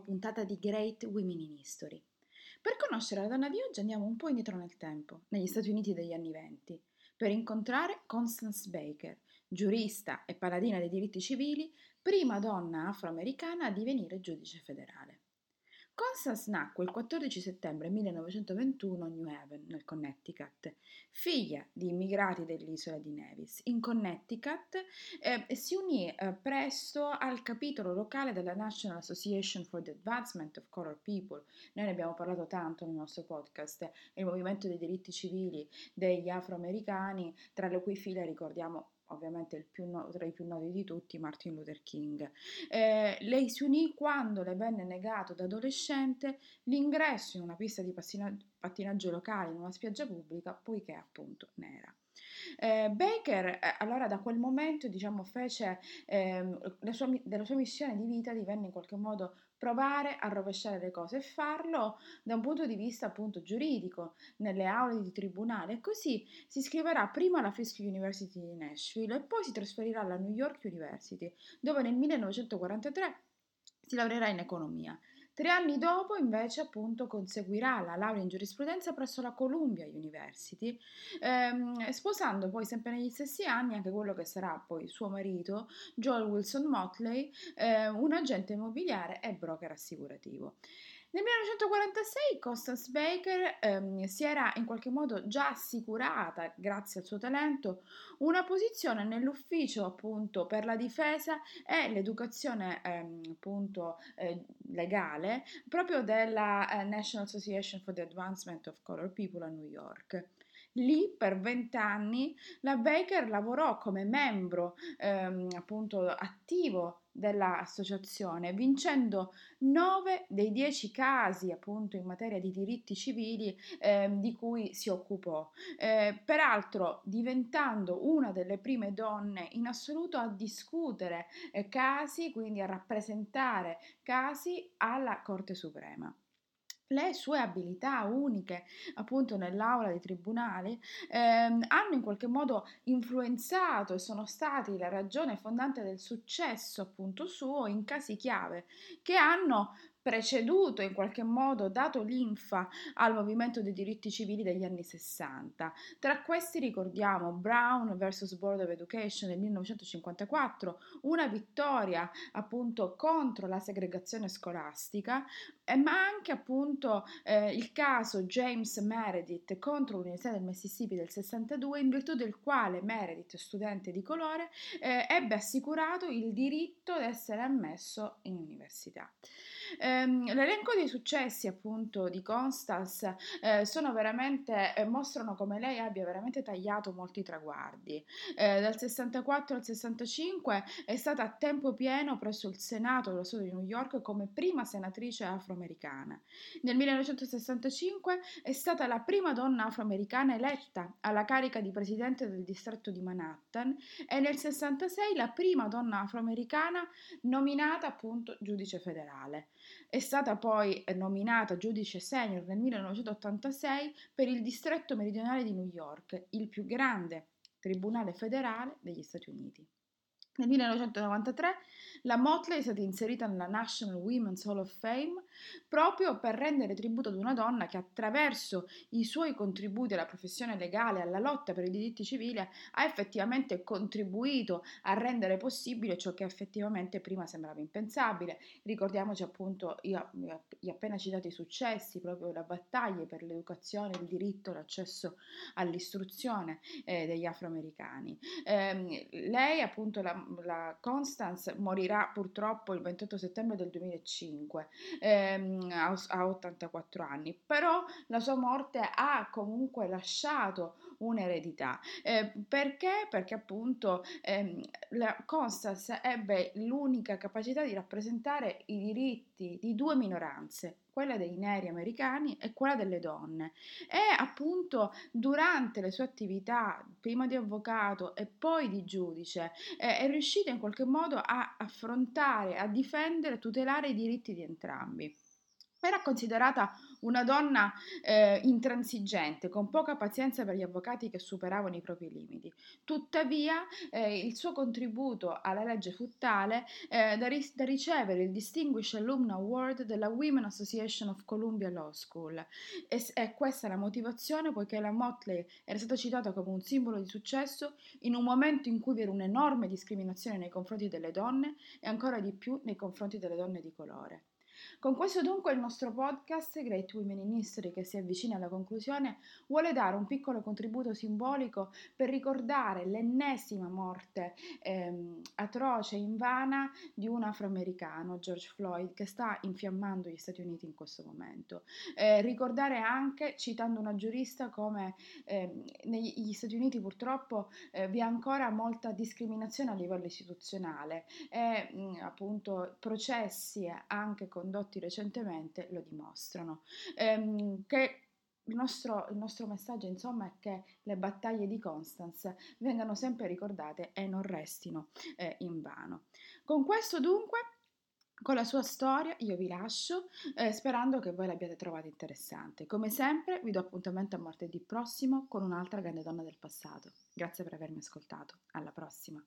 puntata di Great Women in History. Per conoscere la donna di oggi andiamo un po' indietro nel tempo, negli Stati Uniti degli anni venti, per incontrare Constance Baker, giurista e paladina dei diritti civili, prima donna afroamericana a divenire giudice federale. Constance nacque il 14 settembre 1921 a New Haven, nel Connecticut, figlia di immigrati dell'isola di Nevis. In Connecticut eh, si unì eh, presto al capitolo locale della National Association for the Advancement of Color People. Noi ne abbiamo parlato tanto nel nostro podcast, il movimento dei diritti civili degli afroamericani, tra le cui file ricordiamo ovviamente no- tra i più noti di tutti, Martin Luther King. Eh, lei si unì quando le venne negato da adolescente l'ingresso in una pista di pattinaggio locale in una spiaggia pubblica, poiché appunto nera. Eh, Baker eh, allora da quel momento diciamo fece eh, la sua, della sua missione di vita divenne in qualche modo provare a rovesciare le cose e farlo da un punto di vista appunto giuridico nelle aule di tribunale. Così si iscriverà prima alla Fisk University di Nashville e poi si trasferirà alla New York University dove nel 1943 si laureerà in economia Tre anni dopo, invece, appunto, conseguirà la laurea in giurisprudenza presso la Columbia University, ehm, sposando poi sempre negli stessi anni anche quello che sarà poi suo marito, Joel Wilson Motley, eh, un agente immobiliare e broker assicurativo. Nel 1946 Constance Baker ehm, si era in qualche modo già assicurata, grazie al suo talento, una posizione nell'ufficio appunto per la difesa e l'educazione ehm, appunto eh, legale proprio della eh, National Association for the Advancement of Color People a New York. Lì per vent'anni la Baker lavorò come membro ehm, appunto attivo dell'associazione, vincendo nove dei dieci casi appunto in materia di diritti civili eh, di cui si occupò, eh, peraltro diventando una delle prime donne in assoluto a discutere eh, casi, quindi a rappresentare casi alla Corte Suprema le sue abilità uniche appunto nell'aula dei tribunali ehm, hanno in qualche modo influenzato e sono stati la ragione fondante del successo appunto suo in casi chiave che hanno preceduto in qualche modo, dato linfa al movimento dei diritti civili degli anni 60. Tra questi ricordiamo Brown vs. Board of Education del 1954, una vittoria appunto contro la segregazione scolastica, eh, ma anche appunto eh, il caso James Meredith contro l'Università del Mississippi del 62, in virtù del quale Meredith, studente di colore, eh, ebbe assicurato il diritto ad essere ammesso in università. Ehm, l'elenco dei successi appunto di Constance eh, sono veramente, eh, mostrano come lei abbia veramente tagliato molti traguardi. Eh, dal 64 al 65 è stata a tempo pieno presso il Senato dello Stato di New York come prima senatrice afroamericana. Nel 1965 è stata la prima donna afroamericana eletta alla carica di presidente del distretto di Manhattan e nel 66 la prima donna afroamericana nominata appunto giudice federale. È stata poi nominata giudice senior nel 1986 per il distretto meridionale di New York, il più grande tribunale federale degli Stati Uniti. Nel 1993 la Motley è stata inserita nella National Women's Hall of Fame proprio per rendere tributo ad una donna che attraverso i suoi contributi alla professione legale, alla lotta per i diritti civili, ha effettivamente contribuito a rendere possibile ciò che effettivamente prima sembrava impensabile. Ricordiamoci appunto gli appena citati successi, proprio le battaglie per l'educazione, il diritto, l'accesso all'istruzione eh, degli afroamericani. Eh, lei appunto la, la Constance morirà purtroppo il 28 settembre del 2005 ehm, a, a 84 anni, però la sua morte ha comunque lasciato un'eredità. Eh, perché? Perché appunto ehm, la Constance ebbe l'unica capacità di rappresentare i diritti di due minoranze, quella dei neri americani e quella delle donne. E appunto durante le sue attività, prima di avvocato e poi di giudice, eh, è riuscita in qualche modo a affrontare, a difendere, tutelare i diritti di entrambi. Era considerata una donna eh, intransigente, con poca pazienza per gli avvocati che superavano i propri limiti. Tuttavia, eh, il suo contributo alla legge fu tale eh, da, ri- da, ricevere il Distinguished Alumna Award della Women Association of Columbia Law School. E, e questa la motivazione, poiché la Motley era stata citata come un simbolo di successo in un momento in cui vi era un'enorme discriminazione nei confronti delle donne e ancora di più nei confronti delle donne di colore. Con questo dunque il nostro podcast Great Women in History che si avvicina alla conclusione vuole dare un piccolo contributo simbolico per ricordare l'ennesima morte ehm, atroce e invana di un afroamericano, George Floyd, che sta infiammando gli Stati Uniti in questo momento. Eh, ricordare anche, citando una giurista, come eh, negli Stati Uniti purtroppo eh, vi è ancora molta discriminazione a livello istituzionale e mh, appunto processi anche con condotti recentemente lo dimostrano. Ehm, che il nostro, il nostro, messaggio, insomma, è che le battaglie di Constance vengano sempre ricordate e non restino eh, in vano. Con questo, dunque, con la sua storia io vi lascio eh, sperando che voi l'abbiate trovata interessante. Come sempre vi do appuntamento a martedì prossimo con un'altra grande donna del passato. Grazie per avermi ascoltato. Alla prossima.